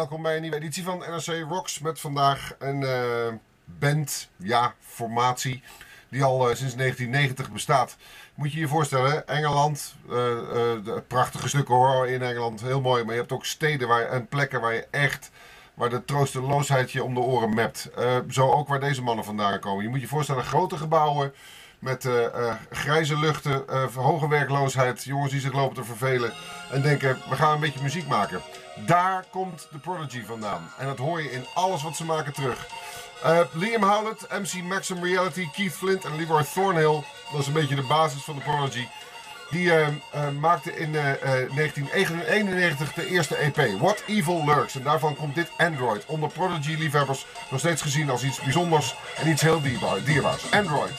Welkom bij een nieuwe editie van NRC Rocks met vandaag een eh, band, ja, formatie, die al eh, sinds 1990 bestaat. Moet je je voorstellen, Engeland, eh, prachtige stukken hoor in Engeland, heel mooi, maar je hebt ook steden waar, en plekken waar je echt, waar de troosteloosheid je om de oren mept. zo ook waar deze mannen vandaan komen. Je moet je voorstellen, grote gebouwen, met grijze luchten, hoge werkloosheid, jongens die zich lopen te vervelen en denken we gaan een beetje muziek maken. Daar komt de Prodigy vandaan. En dat hoor je in alles wat ze maken terug. Liam Howlett, MC Maxim Reality, Keith Flint en Leroy Thornhill. Dat is een beetje de basis van de Prodigy. Die maakte in 1991 de eerste EP, What Evil Lurks. En daarvan komt dit Android, onder Prodigy-liefhebbers nog steeds gezien als iets bijzonders en iets heel dierbaars. Android.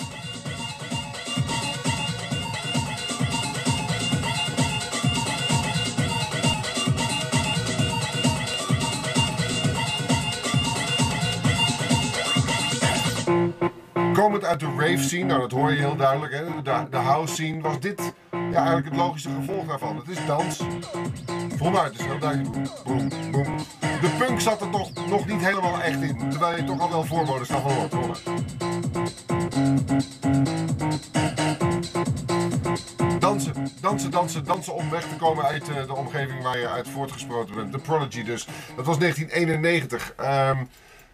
Komend uit de rave scene, nou dat hoor je heel duidelijk, hè? De, de house scene, was dit ja, eigenlijk het logische gevolg daarvan. Het is dans. Voluit, is heel duidelijk. Boom, boom. De punk zat er toch nog niet helemaal echt in, terwijl je toch al wel voorboden van hoort. Hoor. Dansen, dansen, dansen, dansen om weg te komen uit uh, de omgeving waar je uit voortgesproten bent. The Prodigy dus. Dat was 1991. Um,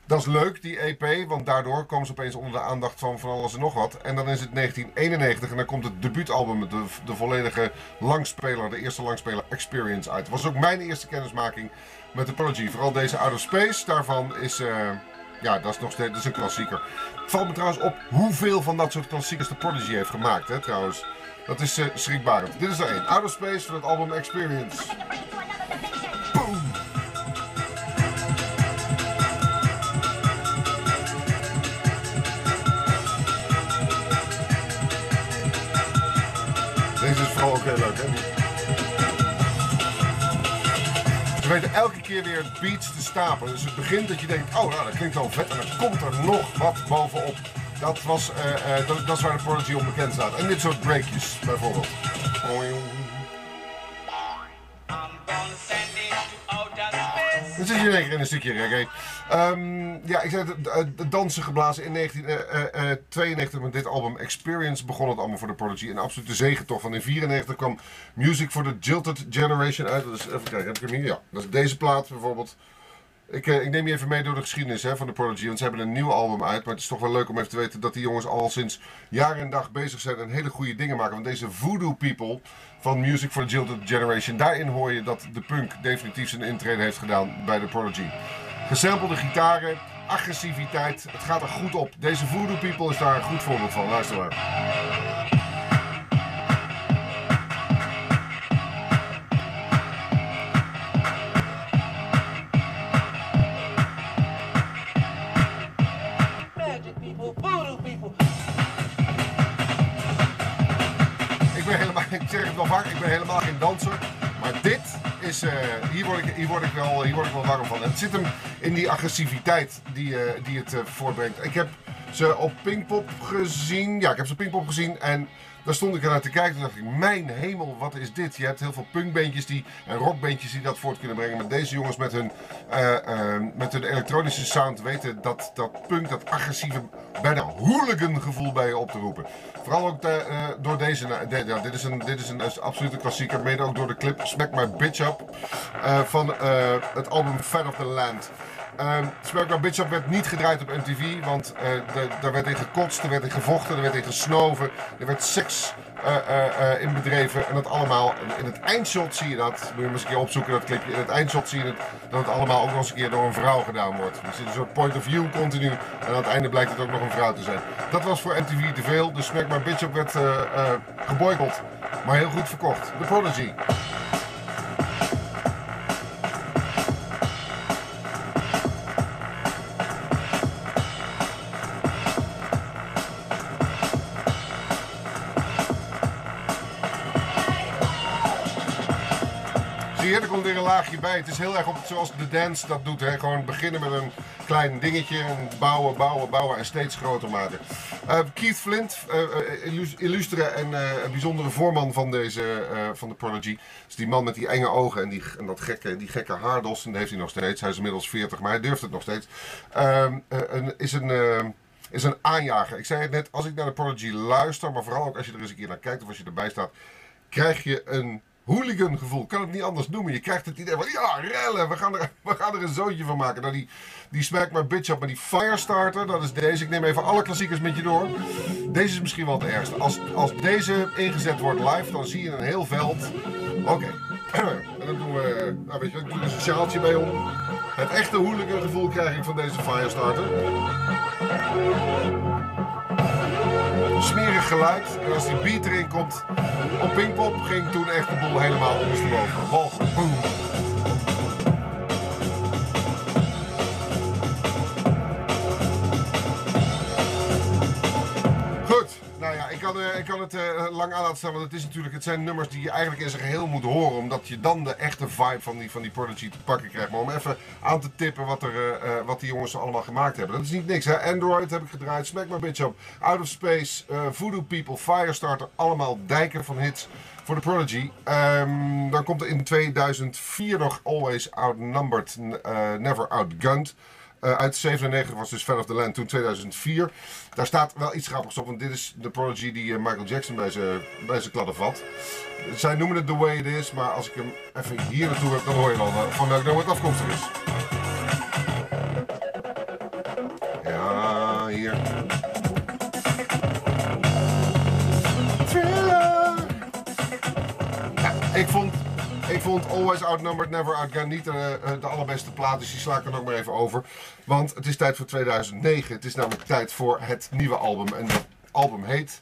dat is leuk, die EP, want daardoor komen ze opeens onder de aandacht van van alles en nog wat. En dan is het 1991 en dan komt het debuutalbum de, de volledige langspeler, de eerste langspeler Experience uit. Was ook mijn eerste kennismaking met de Prodigy. Vooral deze Out of Space, daarvan is, uh, ja, dat is nog steeds een klassieker. Het valt me trouwens op hoeveel van dat soort klassiekers de Prodigy heeft gemaakt, hè, trouwens. Dat is uh, schrikbarend. Dit is er één. Out of Space van het album Experience. Deze is vooral ook heel leuk, hè? Ze weten elke keer weer beats te stapelen. Dus het begint dat je denkt, oh nou dat klinkt wel vet. En dan komt er nog wat bovenop. Dat, was, uh, uh, dat, dat, is waar de Prodigy onbekend staat. En dit soort breakjes bijvoorbeeld. Zit je in één een stukje reggae. Um, ja, ik zei het, dansen geblazen in 1992 met dit album Experience begon het allemaal voor de Prodigy. Een absolute zegentocht. Van in 94 kwam Music for the Jilted Generation uit. Is, even kijken, heb ik hem hier? Ja, dat is deze plaat bijvoorbeeld. Ik, ik, neem je even mee door de geschiedenis hè, van de Prodigy, want ze hebben een nieuw album uit. Maar het is toch wel leuk om even te weten dat die jongens al sinds jaar en dag bezig zijn en hele goede dingen maken. Want deze Voodoo People van Music for the Jilted Generation, daarin hoor je dat de punk definitief zijn intrede heeft gedaan bij de Prodigy. Gesampelde gitaren, agressiviteit, het gaat er goed op. Deze Voodoo People is daar een goed voorbeeld van. Luister maar. Ik zeg het wel vaak, ik ben helemaal geen danser. Maar dit is, uh, hier, word ik, hier, word ik wel, hier word ik wel warm van. het zit hem in die agressiviteit die, uh, die het uh, voortbrengt. Ik heb ze op Pinkpop gezien. Ja, ik heb ze op Pinkpop gezien. En daar stond ik ernaar te kijken. Toen dacht ik, mijn hemel, wat is dit? Je hebt heel veel punkbeentjes die, en rockbeentjes die dat voort kunnen brengen. Maar deze jongens met hun, met hun elektronische sound weten dat, dat punk, dat agressieve, bijna hooligan gevoel bij je op te roepen. Vooral ook de, uh, door deze. De, ja, dit is, een, dit is een, een absolute klassieker. Mede ook door de clip Smack My Bitch Up. Van het album Fat of the Land. Uh, My Bitch Up werd niet gedraaid op MTV. Want daar werd in gekotst, er werd in gevochten, er werd in gesnoven. Er werd seks in bedreven. En dat allemaal. In het eindshot zie je dat. Moet je maar eens een keer opzoeken dat clipje. In het eindshot zie je dat het allemaal ook nog eens een keer door een vrouw gedaan wordt. Dus een soort point of view continu. En aan het einde blijkt het ook nog een vrouw te zijn. Dat was voor MTV te veel. Dus Smack My Bitch werd geboycott. Maar heel goed verkocht. The Prodigy. Er komt weer een laagje bij. Het is heel erg op, zoals de dance dat doet. Hè. Gewoon beginnen met een klein dingetje en bouwen, bouwen, bouwen en steeds groter maken. Uh, Keith Flint, uh, illustere en uh, bijzondere voorman van, deze, van de Prodigy. Dus die man met die enge ogen en, die, en dat gekke, die gekke haardos. Dat heeft hij nog steeds. Hij is inmiddels 40, maar hij durft het nog steeds. Ehm, een, is een is een aanjager. Ik zei het net, als ik naar de Prodigy luister, maar vooral ook als je er eens een keer naar kijkt of als je erbij staat, krijg je een hooligan gevoel. Kan het niet anders noemen. Je krijgt het idee van, ja, rellen, we gaan er, we gaan er een zootje van maken. Nou, die, die Smack My Bitch Up, maar die Firestarter, dat is deze. Ik neem even alle klassiekers met je door. Deze is misschien wel het ergste. Als, als deze ingezet wordt live, dan zie je een heel veld. Oké. en dan doen we, nou weet je, ik doe een sjaaltje bij om. Het echte hooligan gevoel krijg ik van deze Firestarter. Smerig geluid. En als die beat erin komt op Pinkpop, ging toen echt de boel helemaal ondersteboven. Walgelijk. Boom. Ik kan, uh, ik kan het uh, lang aan laten staan, want het, is natuurlijk, het zijn nummers die je eigenlijk in zijn geheel moet horen. Omdat je dan de echte vibe van die, van die Prodigy te pakken krijgt. Maar om even aan te tippen wat, er, uh, wat die jongens allemaal gemaakt hebben. Dat is niet niks. Hè? Android heb ik gedraaid, Smack My Bitch Up, Out of Space, Voodoo People, Firestarter. Allemaal dijken van hits voor de Prodigy. Um, dan komt er in 2004 nog Always Outnumbered, Never Outgunned. Uh, uit 97 was dus Fell of the Land, toen 2004. Daar staat wel iets grappigs op, want dit is de Prodigy die uh, Michael Jackson bij zijn bij kladden vat. Zij noemen het The Way It Is, maar als ik hem even hier naartoe heb, dan hoor je wel uh, van welk nummer het afkomstig is. Always Outnumbered, Never Outgunned niet de, eh, de allerbeste plaat. Dus die sla ik er nog maar even over. Want het is tijd voor 2009. Het is namelijk tijd voor het nieuwe album. En dat album heet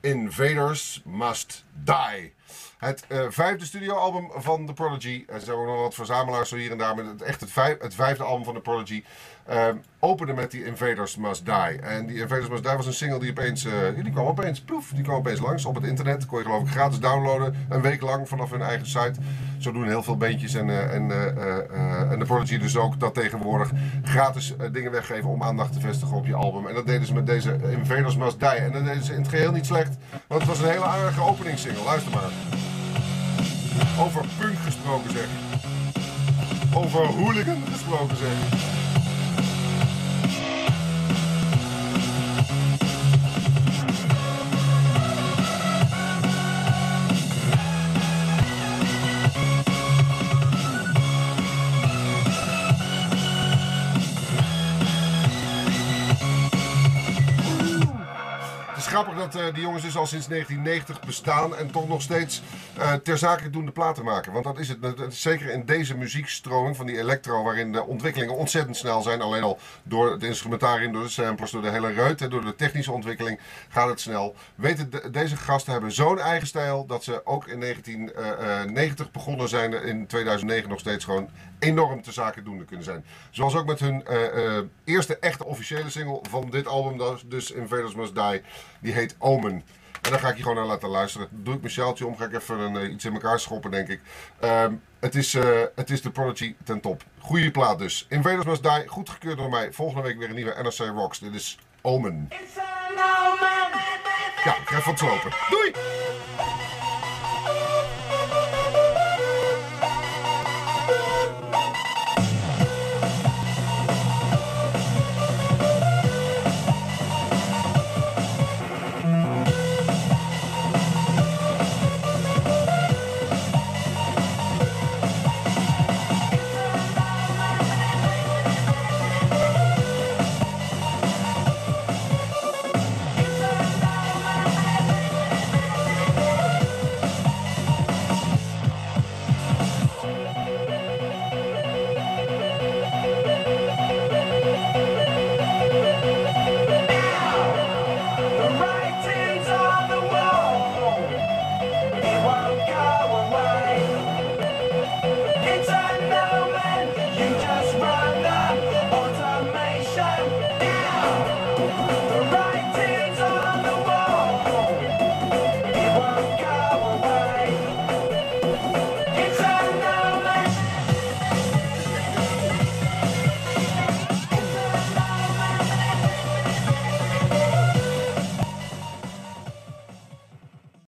Invaders Must Die. Het uh, vijfde studioalbum van The Prodigy. Er zijn ook nog wat verzamelaars zo hier en daar. Maar echt het, vijf, het vijfde album van The Prodigy. Uh, opende met die Invaders Must Die. En die Invaders Must Die was een single die opeens... Uh, die kwam opeens, ploef, die kwam opeens langs op het internet. Kon je geloof ik gratis downloaden. Een week lang vanaf hun eigen site. Zo doen heel veel bandjes en, uh, en, en The Prodigy dus ook dat tegenwoordig gratis dingen weggeven om aandacht te vestigen op je album. En dat deden ze met deze Invaders Must Die. En dat deden ze in het geheel niet slecht. Want het was een hele aardige openingssingle. Luister maar. Over punk gesproken zeg. Over hooligan gesproken zeg. Dat uh, die jongens dus al sinds 1990 bestaan en toch nog steeds uh, ter zake doen de platen maken. Want dat is het. Zeker in deze muziekstroming van die electro, waarin de ontwikkelingen ontzettend snel zijn. Alleen al door het instrumentarium, door de samplers, door de hele reut, door de technische ontwikkeling gaat het snel. Weten de, deze gasten hebben zo'n eigen stijl dat ze ook in 1990 eh, begonnen zijn, in 2009 nog steeds gewoon enorm te zaken doende kunnen zijn. Zoals ook met hun eerste echte officiële single van dit album, dus Invaders Must. Die heet Omen. En daar ga ik je gewoon naar laten luisteren. Doe ik mijn sjaaltje om, ga ik even een, uh, iets in elkaar schoppen, denk ik. Um, het, is, uh, het is de Prodigy ten top. Goeie plaat dus. Invaders Must Die, goed gekeurd door mij. Volgende week weer een nieuwe NRC Rocks. Dit is Omen. Ja, ik ga even wat slopen. Doei!